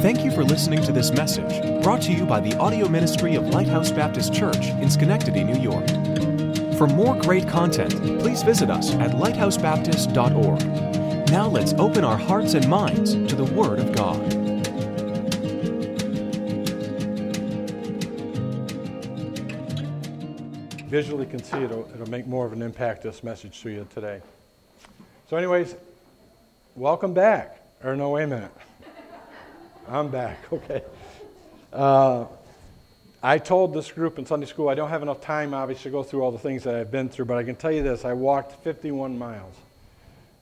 Thank you for listening to this message brought to you by the audio ministry of Lighthouse Baptist Church in Schenectady, New York. For more great content, please visit us at lighthousebaptist.org. Now let's open our hearts and minds to the Word of God. Visually can see it'll, it'll make more of an impact this message to you today. So, anyways, welcome back. Or no, wait a minute. I'm back. Okay. Uh, I told this group in Sunday school I don't have enough time, obviously, to go through all the things that I've been through, but I can tell you this: I walked 51 miles.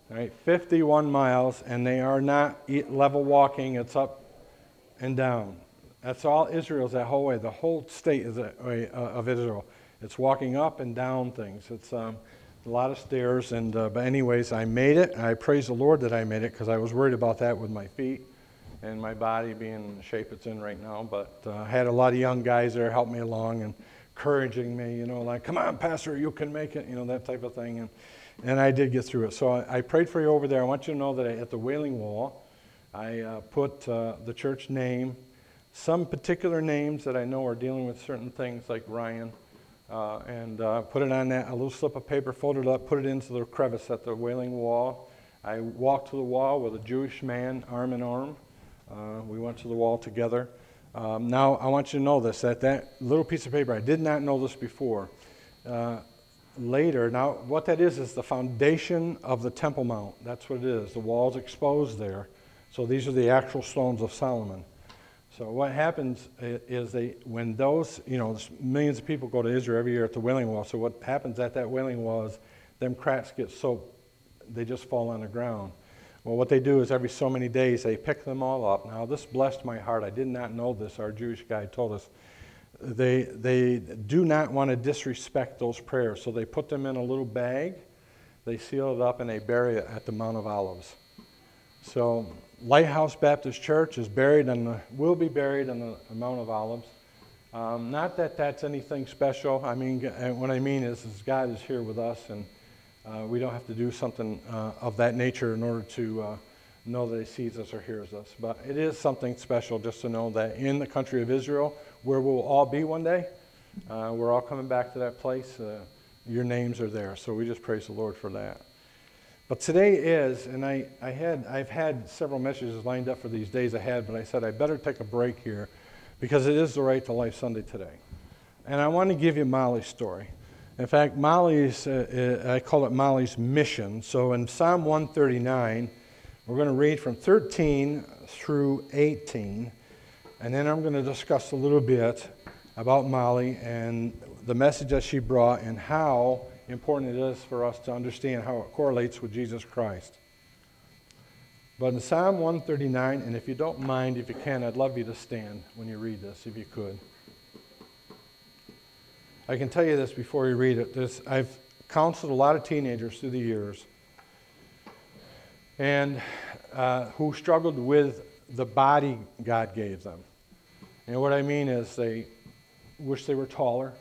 Right, 51 miles, and they are not level walking. It's up and down. That's all Israel's that whole way. The whole state is that way uh, of Israel. It's walking up and down things. It's um, a lot of stairs, and uh, but anyways, I made it. I praise the Lord that I made it because I was worried about that with my feet and my body being in the shape it's in right now. But uh, I had a lot of young guys there help me along and encouraging me, you know, like, come on, Pastor, you can make it, you know, that type of thing. And, and I did get through it. So I, I prayed for you over there. I want you to know that I, at the Wailing Wall, I uh, put uh, the church name, some particular names that I know are dealing with certain things, like Ryan. Uh, and uh, put it on that, a little slip of paper, folded up, put it into the crevice at the Wailing Wall. I walked to the wall with a Jewish man, arm in arm. Uh, we went to the wall together. Um, now, I want you to know this that that little piece of paper, I did not know this before. Uh, later, now, what that is is the foundation of the Temple Mount. That's what it is. The wall's exposed there. So these are the actual stones of Solomon. So what happens is they, when those, you know, millions of people go to Israel every year at the Wailing Wall. So what happens at that Wailing Wall is them cracks get so, they just fall on the ground. Well, what they do is every so many days they pick them all up. Now, this blessed my heart. I did not know this. Our Jewish guy told us. They, they do not want to disrespect those prayers, so they put them in a little bag, they seal it up, and they bury it at the Mount of Olives. So, Lighthouse Baptist Church is buried and will be buried on the Mount of Olives. Um, not that that's anything special. I mean, what I mean is, is God is here with us, and uh, we don't have to do something uh, of that nature in order to uh, know that He sees us or hears us. But it is something special just to know that in the country of Israel, where we'll all be one day, uh, we're all coming back to that place. Uh, your names are there. So we just praise the Lord for that. But today is, and I, I had, I've had several messages lined up for these days ahead, but I said I better take a break here because it is the Right to Life Sunday today. And I want to give you Molly's story. In fact, Molly's, uh, uh, I call it Molly's mission. So in Psalm 139, we're going to read from 13 through 18, and then I'm going to discuss a little bit about Molly and the message that she brought and how important it is for us to understand how it correlates with Jesus Christ. But in Psalm 139, and if you don't mind, if you can, I'd love you to stand when you read this, if you could. I can tell you this before you read it. This, I've counseled a lot of teenagers through the years and uh, who struggled with the body God gave them. And what I mean is they wish they were taller,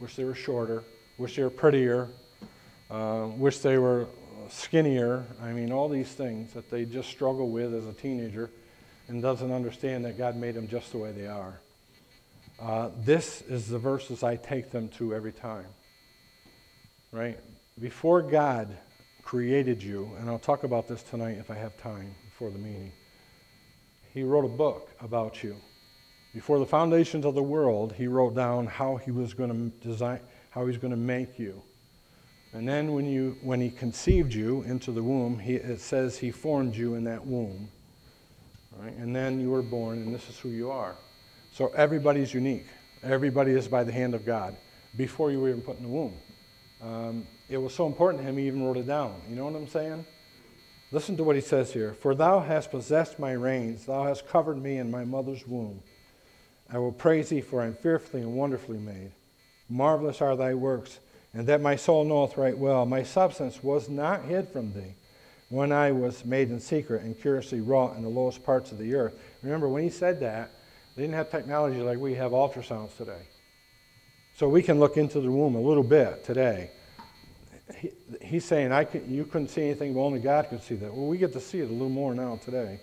wish they were shorter, wish they were prettier, uh, wish they were skinnier. I mean, all these things that they just struggle with as a teenager and doesn't understand that God made them just the way they are. Uh, this is the verses I take them to every time. Right? Before God created you, and I'll talk about this tonight if I have time before the meeting, He wrote a book about you. Before the foundations of the world, He wrote down how He was going to design, how He was going to make you. And then when, you, when He conceived you into the womb, he, it says He formed you in that womb. Right? And then you were born, and this is who you are. So everybody's unique. Everybody is by the hand of God before you were even put in the womb. Um, it was so important to him, he even wrote it down. You know what I'm saying? Listen to what he says here For thou hast possessed my reins, thou hast covered me in my mother's womb. I will praise thee, for I am fearfully and wonderfully made. Marvelous are thy works, and that my soul knoweth right well. My substance was not hid from thee when I was made in secret and curiously wrought in the lowest parts of the earth. Remember, when he said that, they didn't have technology like we have ultrasounds today. So we can look into the womb a little bit today. He, he's saying I could, you couldn't see anything, but only God could see that. Well, we get to see it a little more now today.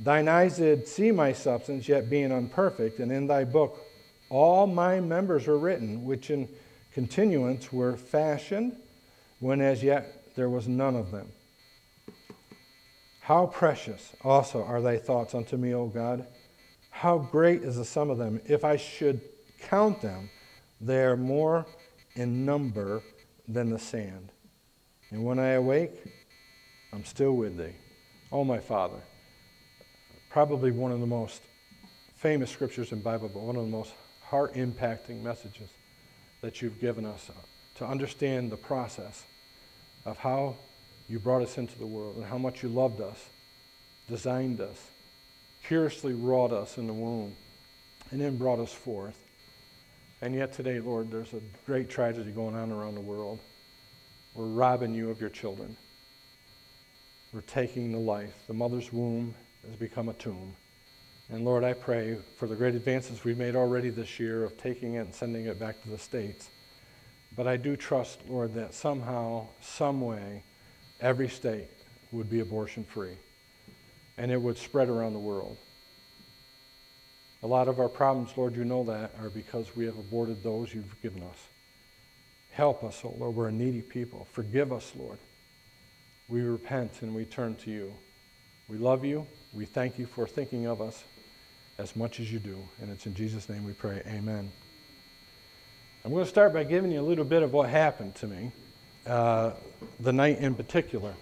Thine eyes did see my substance, yet being unperfect, and in thy book all my members were written, which in continuance were fashioned, when as yet there was none of them. How precious also are thy thoughts unto me, O God! How great is the sum of them! If I should count them, they are more in number than the sand. And when I awake, I'm still with thee. Oh, my Father. Probably one of the most famous scriptures in Bible, but one of the most heart impacting messages that you've given us uh, to understand the process of how you brought us into the world and how much you loved us, designed us, curiously wrought us in the womb, and then brought us forth. And yet today, Lord, there's a great tragedy going on around the world. We're robbing you of your children. We're taking the life. The mother's womb has become a tomb. And Lord, I pray for the great advances we've made already this year of taking it and sending it back to the States. But I do trust, Lord, that somehow, some way, every state would be abortion free and it would spread around the world. A lot of our problems, Lord, you know that, are because we have aborted those you've given us. Help us, oh Lord. We're a needy people. Forgive us, Lord. We repent and we turn to you. We love you. We thank you for thinking of us as much as you do. And it's in Jesus' name we pray. Amen. I'm going to start by giving you a little bit of what happened to me uh, the night in particular.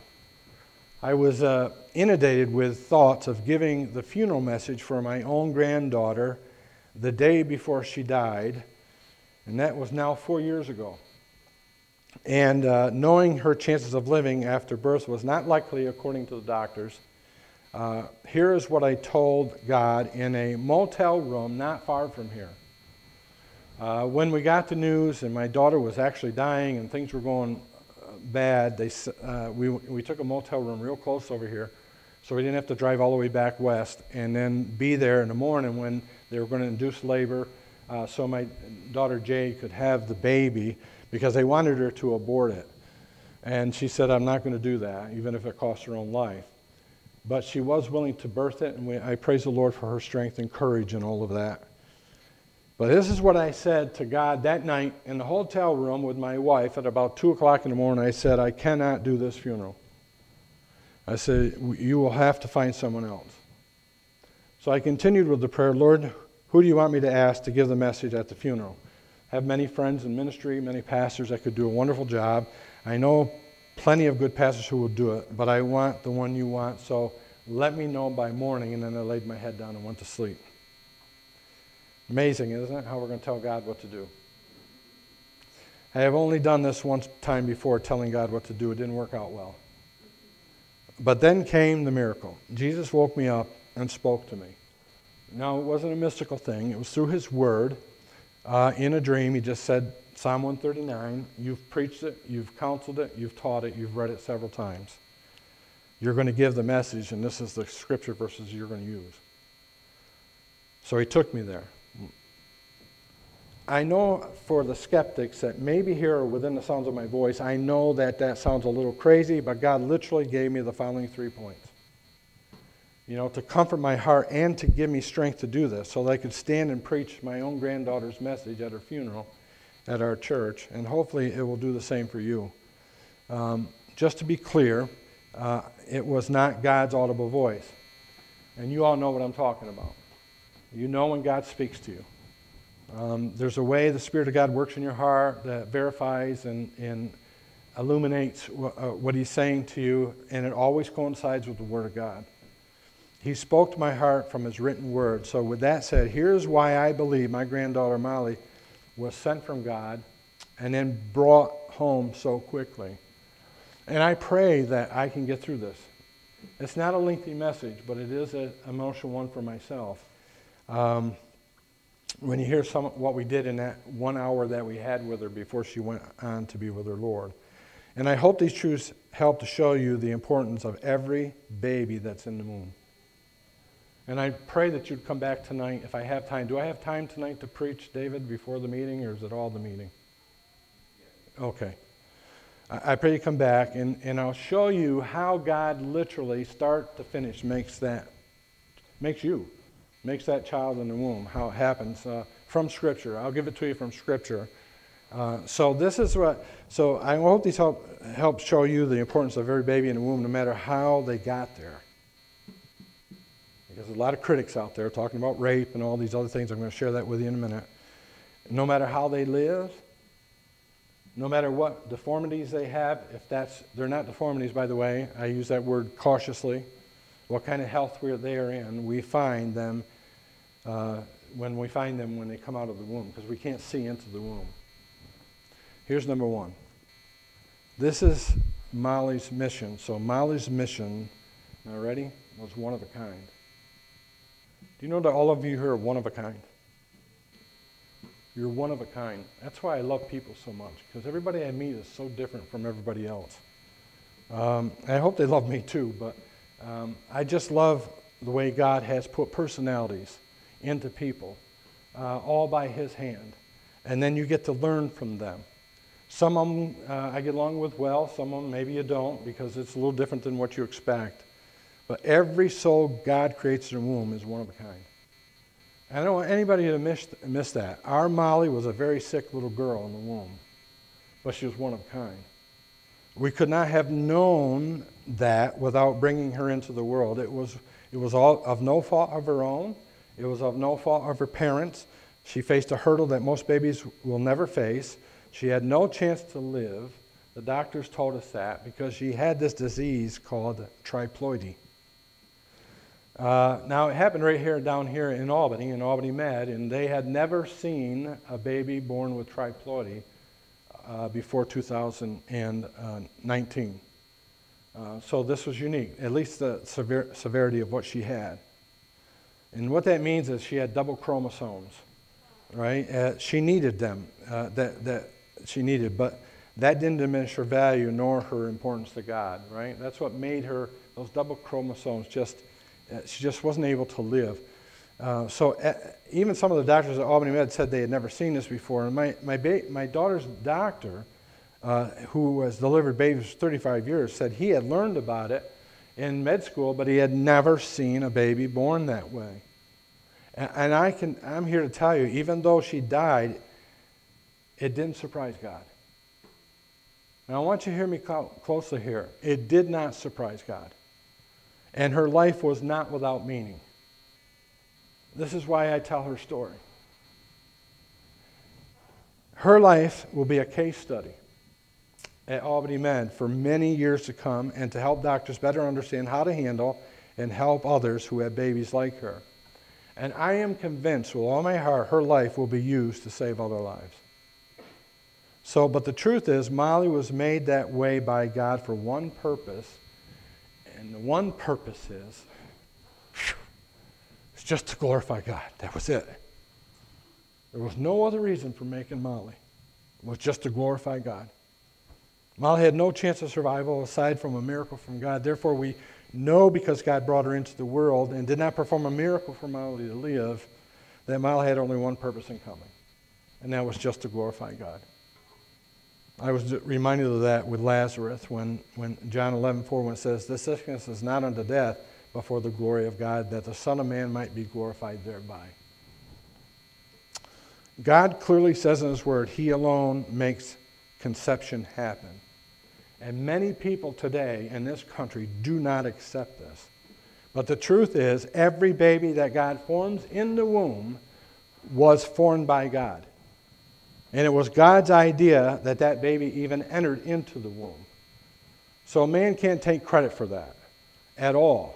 I was uh, inundated with thoughts of giving the funeral message for my own granddaughter the day before she died, and that was now four years ago. And uh, knowing her chances of living after birth was not likely, according to the doctors, uh, here is what I told God in a motel room not far from here. Uh, when we got the news and my daughter was actually dying and things were going bad, they, uh, we, we took a motel room real close over here so we didn't have to drive all the way back west and then be there in the morning when they were going to induce labor uh, so my daughter Jade could have the baby because they wanted her to abort it. And she said, I'm not going to do that, even if it costs her own life. But she was willing to birth it, and we, I praise the Lord for her strength and courage and all of that. But this is what I said to God that night in the hotel room with my wife at about 2 o'clock in the morning. I said, I cannot do this funeral. I said, You will have to find someone else. So I continued with the prayer Lord, who do you want me to ask to give the message at the funeral? I have many friends in ministry, many pastors that could do a wonderful job. I know plenty of good pastors who will do it, but I want the one you want, so let me know by morning. And then I laid my head down and went to sleep. Amazing, isn't it? How we're going to tell God what to do. I have only done this one time before, telling God what to do. It didn't work out well. But then came the miracle. Jesus woke me up and spoke to me. Now, it wasn't a mystical thing, it was through His Word uh, in a dream. He just said, Psalm 139, you've preached it, you've counseled it, you've taught it, you've read it several times. You're going to give the message, and this is the scripture verses you're going to use. So he took me there. I know for the skeptics that maybe here within the sounds of my voice, I know that that sounds a little crazy, but God literally gave me the following three points you know, to comfort my heart and to give me strength to do this so that I could stand and preach my own granddaughter's message at her funeral at our church. And hopefully it will do the same for you. Um, just to be clear, uh, it was not God's audible voice. And you all know what I'm talking about. You know when God speaks to you. Um, there's a way the Spirit of God works in your heart that verifies and, and illuminates w- uh, what He's saying to you, and it always coincides with the Word of God. He spoke to my heart from his written word. So, with that said, here's why I believe my granddaughter Molly was sent from God and then brought home so quickly. And I pray that I can get through this. It's not a lengthy message, but it is an emotional one for myself. Um, when you hear some what we did in that one hour that we had with her before she went on to be with her Lord. And I hope these truths help to show you the importance of every baby that's in the womb. And I pray that you'd come back tonight if I have time. Do I have time tonight to preach, David, before the meeting, or is it all the meeting? Okay. I pray you come back, and, and I'll show you how God literally, start to finish, makes that makes you, makes that child in the womb, how it happens uh, from Scripture. I'll give it to you from Scripture. Uh, so this is what. So I hope these help help show you the importance of every baby in the womb, no matter how they got there. Because there's a lot of critics out there talking about rape and all these other things. I'm going to share that with you in a minute. No matter how they live, no matter what deformities they have, if that's they're not deformities, by the way. I use that word cautiously. What kind of health they are in, we find them uh, when we find them when they come out of the womb, because we can't see into the womb. Here's number one. This is Molly's mission. So Molly's mission, now ready, was one of a kind. Do you know that all of you here are one of a kind? You're one of a kind. That's why I love people so much, because everybody I meet is so different from everybody else. Um, I hope they love me too, but um, I just love the way God has put personalities into people, uh, all by His hand. And then you get to learn from them. Some of them uh, I get along with well, some of them maybe you don't, because it's a little different than what you expect. But every soul God creates in a womb is one of a kind. I don't want anybody to miss, miss that. Our Molly was a very sick little girl in the womb, but she was one of a kind. We could not have known that without bringing her into the world. It was, it was all of no fault of her own, it was of no fault of her parents. She faced a hurdle that most babies will never face. She had no chance to live. The doctors told us that because she had this disease called triploidy. Uh, now, it happened right here down here in Albany, in Albany Med, and they had never seen a baby born with triploidy uh, before 2019. Uh, so this was unique, at least the sever- severity of what she had. And what that means is she had double chromosomes, right? Uh, she needed them, uh, that, that she needed, but that didn't diminish her value nor her importance to God, right? That's what made her, those double chromosomes just uh, she just wasn't able to live. Uh, so uh, even some of the doctors at Albany Med said they had never seen this before. And my, my, ba- my daughter's doctor, uh, who has delivered babies for 35 years, said he had learned about it in med school, but he had never seen a baby born that way. And, I can, I'm here to tell you, even though she died, it didn't surprise God. Now I want you to hear me closely here. It did not surprise God and her life was not without meaning. This is why I tell her story. Her life will be a case study at Albany Med for many years to come and to help doctors better understand how to handle and help others who have babies like her. And I am convinced with all my heart her life will be used to save other lives. So, but the truth is, Molly was made that way by God for one purpose and the one purpose is it's just to glorify God. That was it. There was no other reason for making Molly. It was just to glorify God. Molly had no chance of survival aside from a miracle from God. Therefore, we know because God brought her into the world and did not perform a miracle for Molly to live, that Molly had only one purpose in coming, and that was just to glorify God. I was reminded of that with Lazarus when, when John 11, 4, when it says, This sickness is not unto death, but for the glory of God, that the Son of Man might be glorified thereby. God clearly says in His Word, He alone makes conception happen. And many people today in this country do not accept this. But the truth is, every baby that God forms in the womb was formed by God. And it was God's idea that that baby even entered into the womb. So man can't take credit for that at all.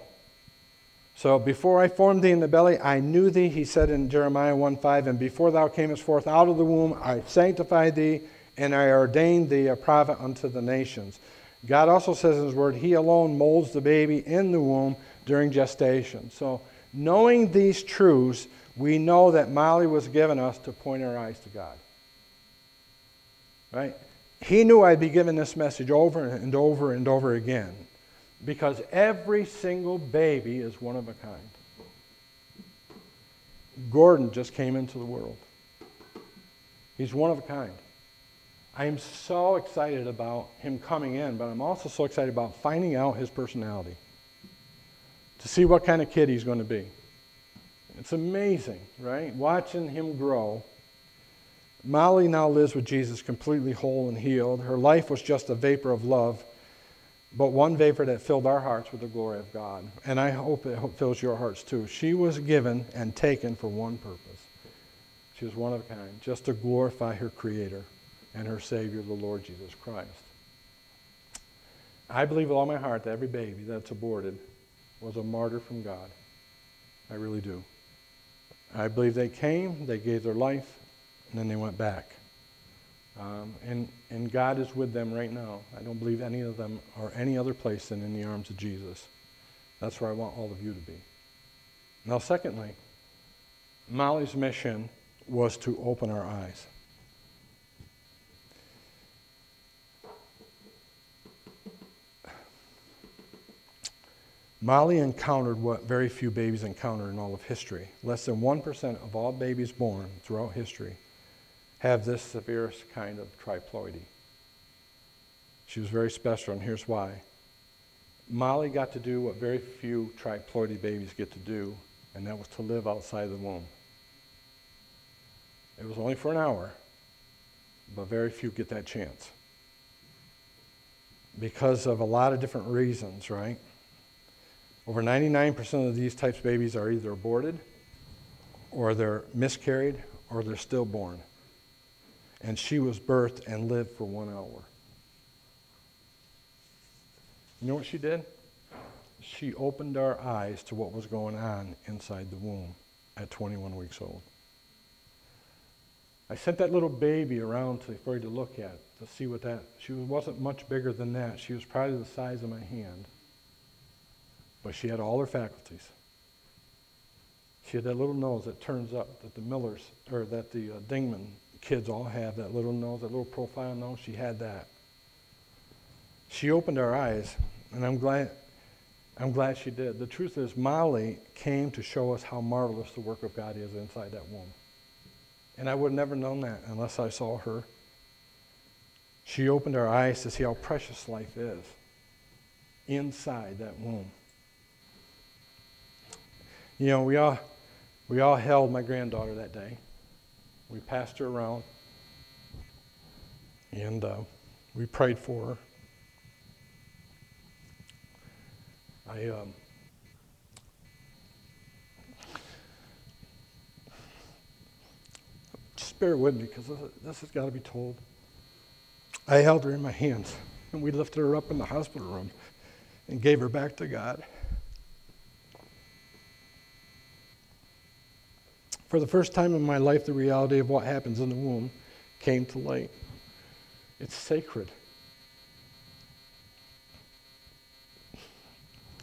So before I formed thee in the belly, I knew thee, he said in Jeremiah 1 5, and before thou camest forth out of the womb, I sanctified thee, and I ordained thee a prophet unto the nations. God also says in his word, He alone molds the baby in the womb during gestation. So knowing these truths, we know that Molly was given us to point our eyes to God. Right? He knew I'd be giving this message over and over and over again because every single baby is one of a kind. Gordon just came into the world. He's one of a kind. I am so excited about him coming in, but I'm also so excited about finding out his personality to see what kind of kid he's going to be. It's amazing, right? Watching him grow. Molly now lives with Jesus completely whole and healed. Her life was just a vapor of love, but one vapor that filled our hearts with the glory of God. And I hope it fills your hearts too. She was given and taken for one purpose. She was one of a kind, just to glorify her Creator and her Savior, the Lord Jesus Christ. I believe with all my heart that every baby that's aborted was a martyr from God. I really do. I believe they came, they gave their life, and then they went back. Um, and, and God is with them right now. I don't believe any of them are any other place than in the arms of Jesus. That's where I want all of you to be. Now, secondly, Molly's mission was to open our eyes. Molly encountered what very few babies encounter in all of history. Less than 1% of all babies born throughout history have this severest kind of triploidy. She was very special, and here's why. Molly got to do what very few triploidy babies get to do, and that was to live outside the womb. It was only for an hour, but very few get that chance. Because of a lot of different reasons, right? Over 99% of these types of babies are either aborted, or they're miscarried, or they're stillborn. And she was birthed and lived for one hour. You know what she did? She opened our eyes to what was going on inside the womb at 21 weeks old. I sent that little baby around to, for you to look at, to see what that, she wasn't much bigger than that. She was probably the size of my hand. But she had all her faculties. She had that little nose that turns up that the Millers, or that the uh, Dingman kids all have, that little nose, that little profile nose. She had that. She opened our eyes, and I'm glad, I'm glad she did. The truth is, Molly came to show us how marvelous the work of God is inside that womb. And I would have never known that unless I saw her. She opened our eyes to see how precious life is inside that womb. You know, we all, we all held my granddaughter that day. We passed her around and uh, we prayed for her. I um, just bear with me because this has got to be told. I held her in my hands and we lifted her up in the hospital room and gave her back to God. For the first time in my life, the reality of what happens in the womb came to light. It's sacred.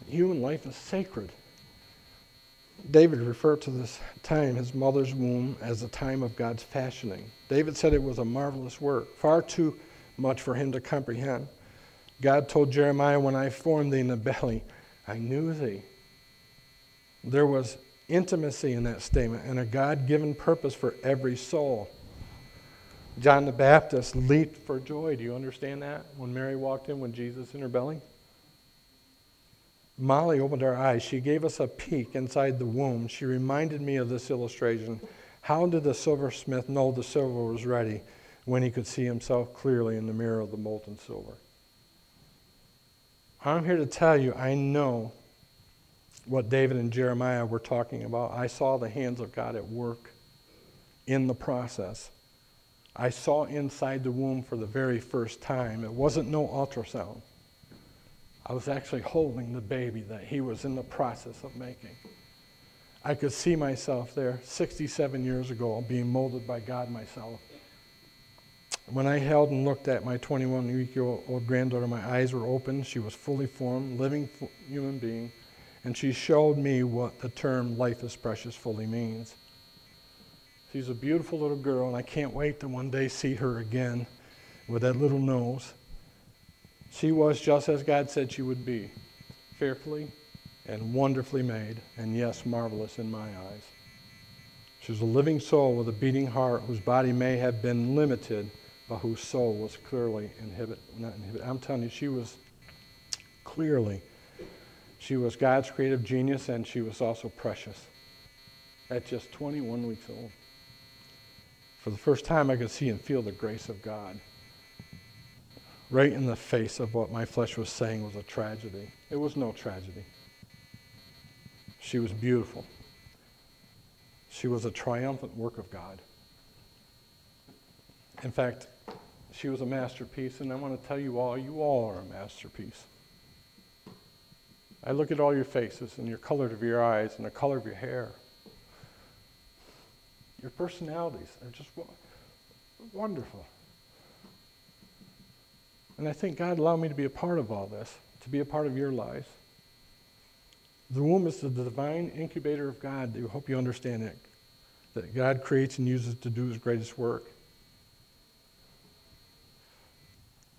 Human life is sacred. David referred to this time, his mother's womb, as a time of God's fashioning. David said it was a marvelous work, far too much for him to comprehend. God told Jeremiah, When I formed thee in the belly, I knew thee. There was intimacy in that statement and a God given purpose for every soul. John the Baptist leaped for joy. Do you understand that? When Mary walked in, when Jesus in her belly? Molly opened her eyes. She gave us a peek inside the womb. She reminded me of this illustration. How did the silversmith know the silver was ready when he could see himself clearly in the mirror of the molten silver? I'm here to tell you, I know what David and Jeremiah were talking about. I saw the hands of God at work in the process. I saw inside the womb for the very first time. It wasn't no ultrasound. I was actually holding the baby that he was in the process of making. I could see myself there 67 years ago being molded by God myself. When I held and looked at my 21 week old granddaughter, my eyes were open. She was fully formed, living human being and she showed me what the term life is precious fully means. She's a beautiful little girl, and I can't wait to one day see her again with that little nose. She was just as God said she would be fearfully and wonderfully made, and yes, marvelous in my eyes. She was a living soul with a beating heart whose body may have been limited, but whose soul was clearly inhibit, not inhibit. I'm telling you, she was clearly she was God's creative genius, and she was also precious. at just 21 weeks old. For the first time, I could see and feel the grace of God right in the face of what my flesh was saying was a tragedy. It was no tragedy. She was beautiful. She was a triumphant work of God. In fact, she was a masterpiece, and I want to tell you all, you all are a masterpiece. I look at all your faces and your color of your eyes and the color of your hair. Your personalities are just wonderful. And I think God allowed me to be a part of all this, to be a part of your lives. The womb is the divine incubator of God. I hope you understand it. That God creates and uses to do his greatest work.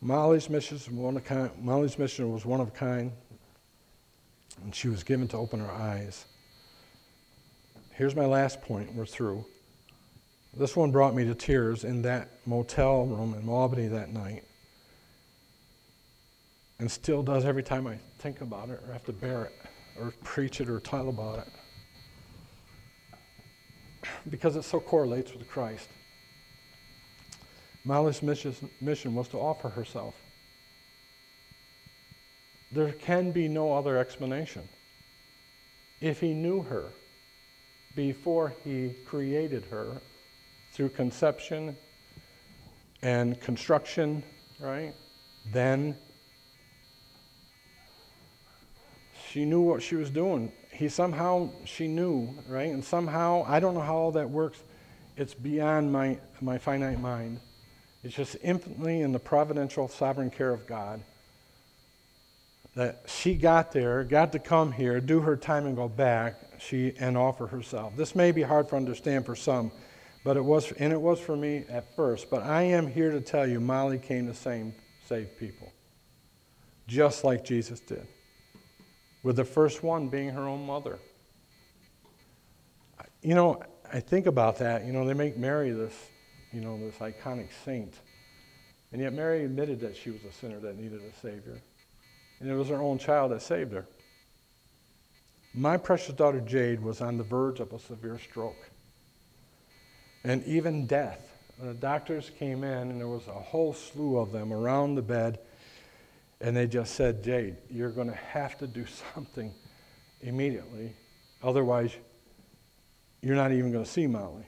Molly's mission, was one of kind, Molly's mission was one of a kind, and she was given to open her eyes. Here's my last point. We're through. This one brought me to tears in that motel room in Albany that night. And still does every time I think about it or have to bear it or preach it or tell about it. Because it so correlates with Christ. Molly's mission was to offer herself. There can be no other explanation. If he knew her before he created her through conception and construction, right? Then she knew what she was doing. He somehow, she knew, right? And somehow, I don't know how all that works. It's beyond my, my finite mind. It's just infinitely in the providential, sovereign care of God that she got there, got to come here, do her time and go back, she and offer herself. This may be hard to understand for some, but it was, and it was for me at first. But I am here to tell you, Molly came to save, save people, just like Jesus did, with the first one being her own mother. You know, I think about that. You know, they make Mary this, you know, this iconic saint, and yet Mary admitted that she was a sinner that needed a savior, and it was her own child that saved her. My precious daughter Jade was on the verge of a severe stroke and even death. The doctors came in, and there was a whole slew of them around the bed, and they just said, Jade, you're going to have to do something immediately. Otherwise, you're not even going to see Molly.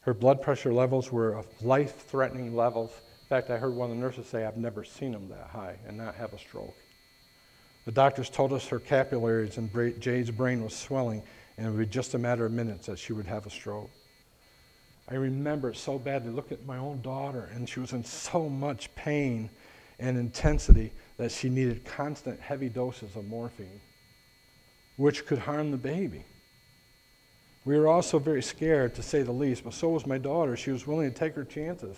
Her blood pressure levels were life threatening levels. In fact, I heard one of the nurses say, I've never seen them that high and not have a stroke. The doctors told us her capillaries and Jade's brain was swelling and it would be just a matter of minutes that she would have a stroke. I remember it so badly. Look at my own daughter, and she was in so much pain and intensity that she needed constant heavy doses of morphine, which could harm the baby. We were also very scared, to say the least, but so was my daughter. She was willing to take her chances,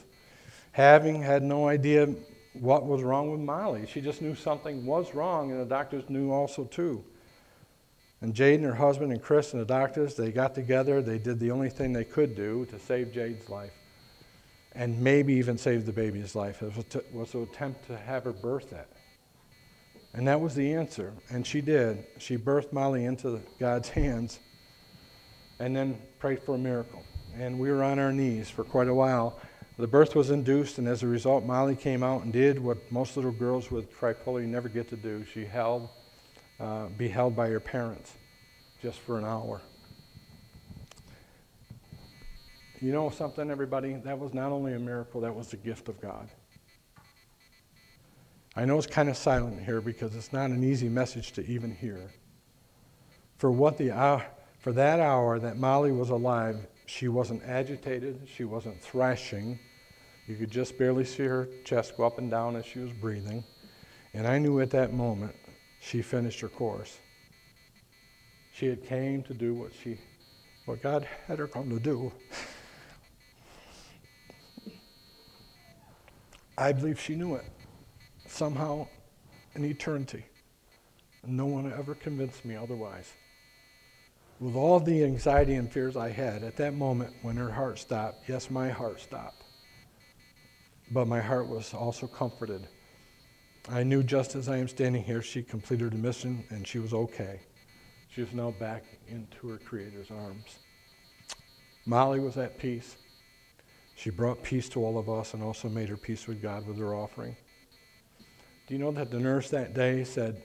having had no idea what was wrong with Molly. She just knew something was wrong, and the doctors knew also, too. And Jade and her husband and Chris and the doctors, they got together. They did the only thing they could do to save Jade's life and maybe even save the baby's life. It was to, was to attempt to have her birth. And that was the answer. And she did. She birthed Molly into God's hands and then prayed for a miracle. And we were on our knees for quite a while. The birth was induced, and as a result, Molly came out and did what most little girls with triploidy never get to do. She held uh, be held by her parents just for an hour. You know something, everybody? That was not only a miracle, that was the gift of God. I know it's kind of silent here because it's not an easy message to even hear. For what the hour, for that hour that Molly was alive, she wasn't agitated, she wasn't thrashing. You could just barely see her chest go up and down as she was breathing. And I knew at that moment she finished her course. She had came to do what she what God had her come to do. I believe she knew it somehow in eternity. No one ever convinced me otherwise. With all the anxiety and fears I had at that moment when her heart stopped, yes, my heart stopped. But my heart was also comforted I knew just as I am standing here, she completed her mission and she was okay. She was now back into her Creator's arms. Molly was at peace. She brought peace to all of us and also made her peace with God with her offering. Do you know that the nurse that day said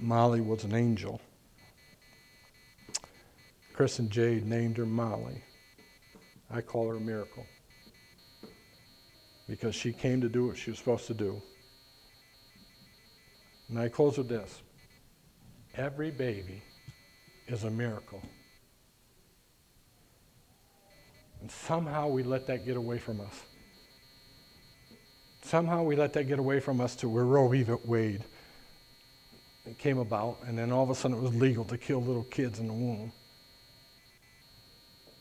Molly was an angel? Chris and Jade named her Molly. I call her a miracle because she came to do what she was supposed to do. And I close with this every baby is a miracle. And somehow we let that get away from us. Somehow we let that get away from us to where Roe v. Wade came about, and then all of a sudden it was legal to kill little kids in the womb.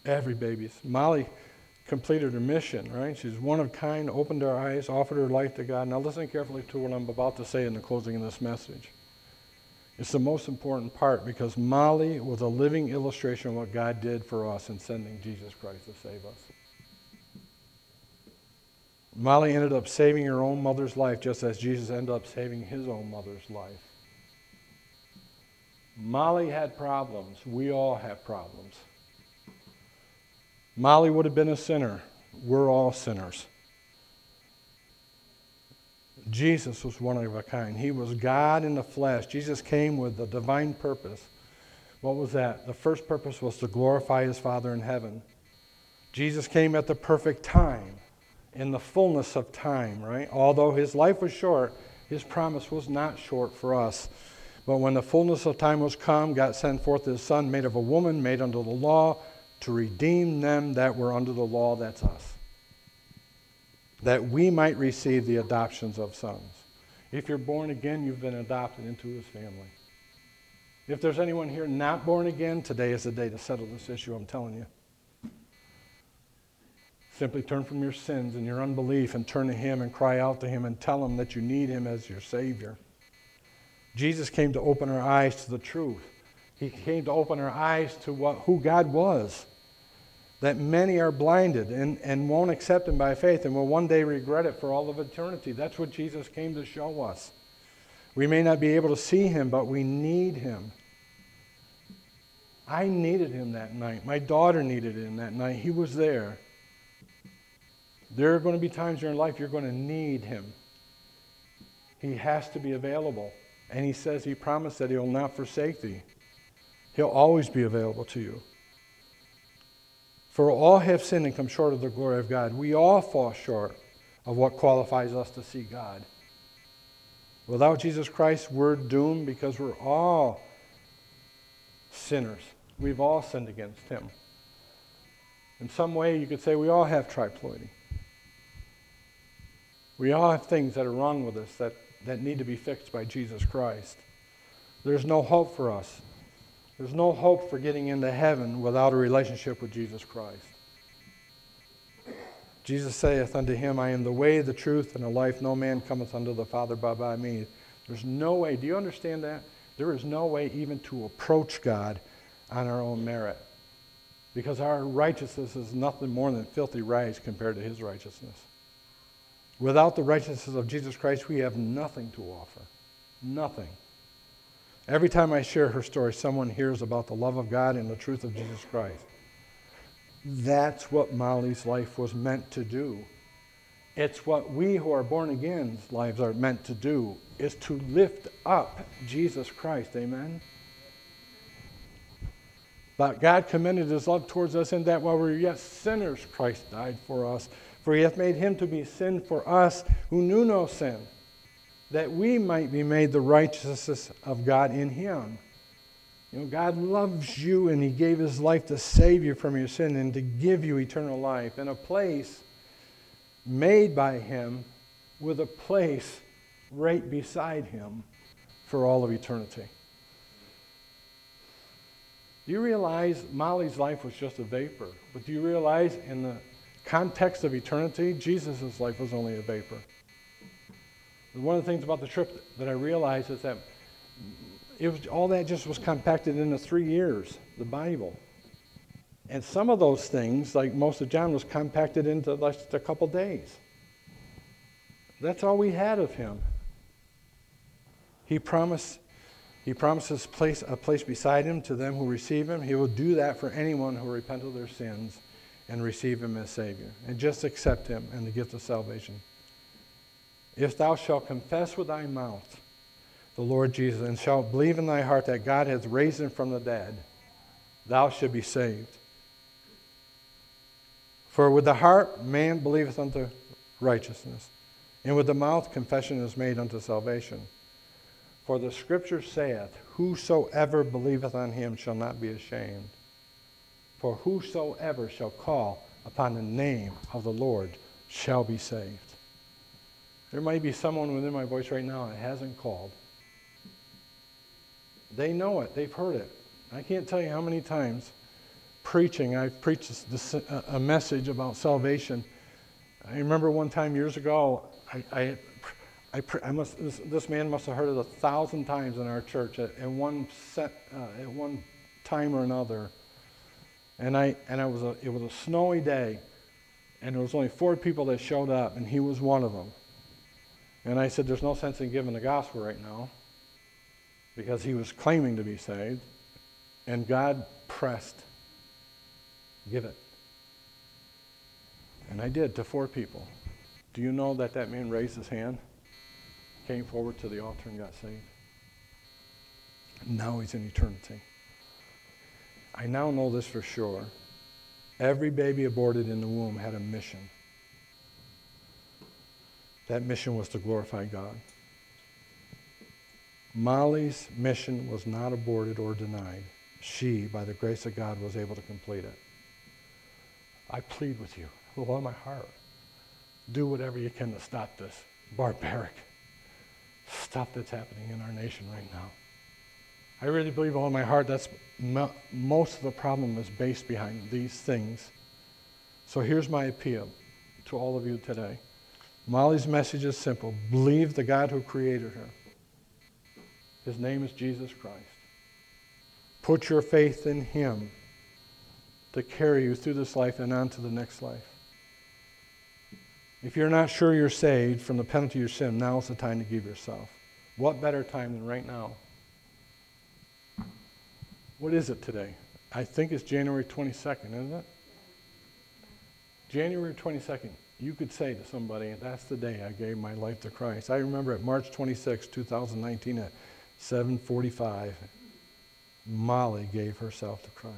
Every baby. Molly completed her mission, right? She's one of kind, opened her eyes, offered her life to God. Now listen carefully to what I'm about to say in the closing of this message. It's the most important part because Molly was a living illustration of what God did for us in sending Jesus Christ to save us. Molly ended up saving her own mother's life just as Jesus ended up saving his own mother's life. Molly had problems. We all have problems. Molly would have been a sinner. We're all sinners. Jesus was one of a kind. He was God in the flesh. Jesus came with a divine purpose. What was that? The first purpose was to glorify his Father in heaven. Jesus came at the perfect time, in the fullness of time, right? Although his life was short, his promise was not short for us. But when the fullness of time was come, God sent forth his Son, made of a woman, made under the law, to redeem them that were under the law, that's us that we might receive the adoptions of sons. If you're born again, you've been adopted into his family. If there's anyone here not born again, today is the day to settle this issue, I'm telling you. Simply turn from your sins and your unbelief and turn to him and cry out to him and tell him that you need him as your Savior. Jesus came to open our eyes to the truth. He came to open our eyes to what, who God was that many are blinded and, and won't accept him by faith and will one day regret it for all of eternity. That's what Jesus came to show us. We may not be able to see him, but we need him. I needed him that night. My daughter needed him that night. He was there. There are going to be times in your life you're going to need him. He has to be available. And he says he promised that he'll not forsake thee. He'll always be available to you. For all have sinned and come short of the glory of God. We all fall short of what qualifies us to see God. Without Jesus Christ, we're doomed because we're all sinners. We've all sinned against Him. In some way, you could say we all have triploidy. We all have things that are wrong with us that, that need to be fixed by Jesus Christ. There's no hope for us there's no hope for getting into heaven without a relationship with Jesus Christ. Jesus saith unto him, I am the way, the truth, and the life. No man cometh unto the Father but by me. There's no way. Do you understand that? There is no way even to approach God on our own merit. Because our righteousness is nothing more than filthy rags compared to his righteousness. Without the righteousness of Jesus Christ, we have nothing to offer. Nothing. Every time I share her story, someone hears about the love of God and the truth of Jesus Christ. That's what Molly's life was meant to do. It's what we who are born again's lives are meant to do, is to lift up Jesus Christ. Amen? But God commended his love towards us in that while we were yet sinners, Christ died for us. For he hath made him to be sin for us who knew no sin that we might be made the righteousness of God in him. You know, God loves you and he gave his life to save you from your sin and to give you eternal life and a place made by him with a place right beside him for all of eternity. Do you realize Molly's life was just a vapor? But do you realize in the context of eternity, Jesus' life was only a vapor? One of the things about the trip that I realized is that it was, all that just was compacted into three years, the Bible. And some of those things, like most of John, was compacted into just a couple days. That's all we had of him. He promised He promises place, a place beside him to them who receive him. He will do that for anyone who repent of their sins and receive him as Savior. And just accept him and the gift of salvation. If thou shalt confess with thy mouth the Lord Jesus and shalt believe in thy heart that God has raised him from the dead, thou shalt be saved. For with the heart man believeth unto righteousness, and with the mouth confession is made unto salvation. For the scripture saith, Whosoever believeth on him shall not be ashamed. For whosoever shall call upon the name of the Lord shall be saved. There might be someone within my voice right now that hasn't called. They know it, they've heard it. I can't tell you how many times preaching, I've preached this, a message about salvation. I remember one time years ago, I, I I, I must, this, this, man must have heard it a thousand times in our church at, at one set, uh, at one time or another. And I, and I was a, it was a snowy day, and there was only four people that showed up, and he was one of them. And I said, "There's no sense in giving the gospel right now," because he was claiming to be saved, and God pressed, "Give it." And I did to four people. Do you know that that man raised his hand? came forward to the altar and got saved. Now he's in eternity. I now know this for sure. Every baby aborted in the womb had a mission. That mission was to glorify God. Molly's mission was not aborted or denied. She, by the grace of God, was able to complete it. I plead with you with all my heart. Do whatever you can to stop this barbaric stuff that's happening in our nation right now. I really believe all my heart that's mo- most of the problem is based behind these things. So here's my appeal to all of you today. Molly's message is simple believe the God who created her. His name is Jesus Christ. Put your faith in Him to carry you through this life and on to the next life. If you're not sure you're saved from the penalty of your sin, now is the time to give yourself. What better time than right now? What is it today? I think it's January 22nd, isn't it? January 22nd. You could say to somebody, that's the day I gave my life to Christ. I remember at March 26, 2019 at 745, Molly gave herself to Christ.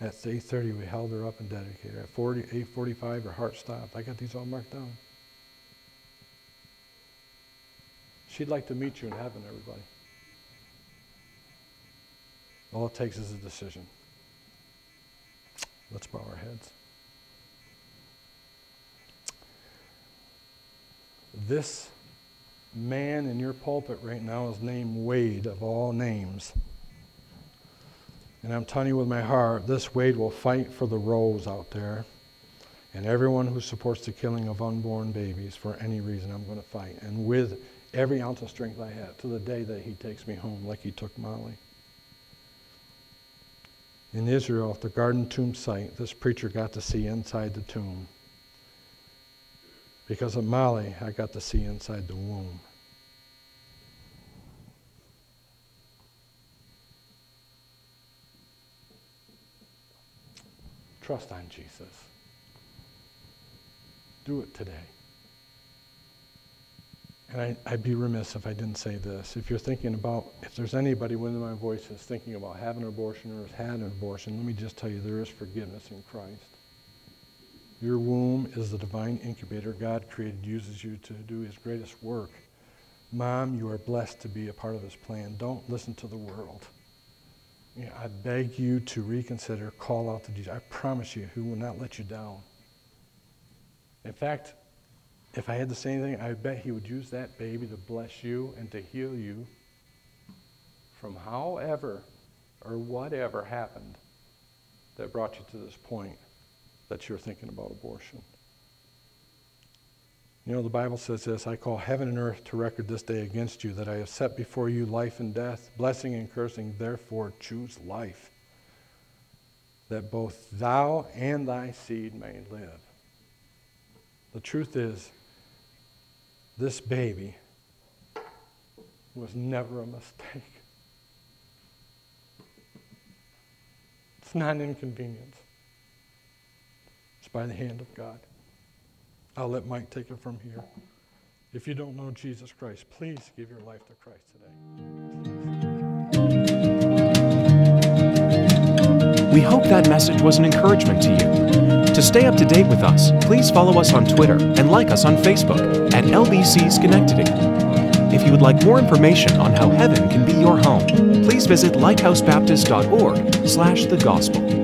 At 8.30, we held her up and dedicated her. At 40, 8.45, her heart stopped. I got these all marked down. She'd like to meet you in heaven, everybody. All it takes is a decision. Let's bow our heads. This man in your pulpit right now is named Wade of all names. And I'm telling you with my heart, this Wade will fight for the rose out there. And everyone who supports the killing of unborn babies for any reason, I'm going to fight. And with every ounce of strength I have to the day that he takes me home, like he took Molly. In Israel, at the Garden Tomb site, this preacher got to see inside the tomb. Because of Molly, I got to see inside the womb. Trust on Jesus. Do it today. And I, would be remiss if I didn't say this. If you're thinking about, if there's anybody within my voice that's thinking about having an abortion or has had an abortion, let me just tell you there is forgiveness in Christ. Your womb is the divine incubator God created, uses you to do his greatest work. Mom, you are blessed to be a part of his plan. Don't listen to the world. You know, I beg you to reconsider, call out to Jesus. I promise you, he will not let you down. In fact, if I had to say anything, I bet he would use that baby to bless you and to heal you from however or whatever happened that brought you to this point that you're thinking about abortion. You know, the Bible says this I call heaven and earth to record this day against you, that I have set before you life and death, blessing and cursing. Therefore, choose life, that both thou and thy seed may live. The truth is, this baby was never a mistake. It's not an inconvenience. It's by the hand of God. I'll let Mike take it from here. If you don't know Jesus Christ, please give your life to Christ today. We hope that message was an encouragement to you. To stay up to date with us, please follow us on Twitter and like us on Facebook at LBC Schenectady. If you would like more information on how heaven can be your home, please visit lighthousebaptist.org slash the gospel.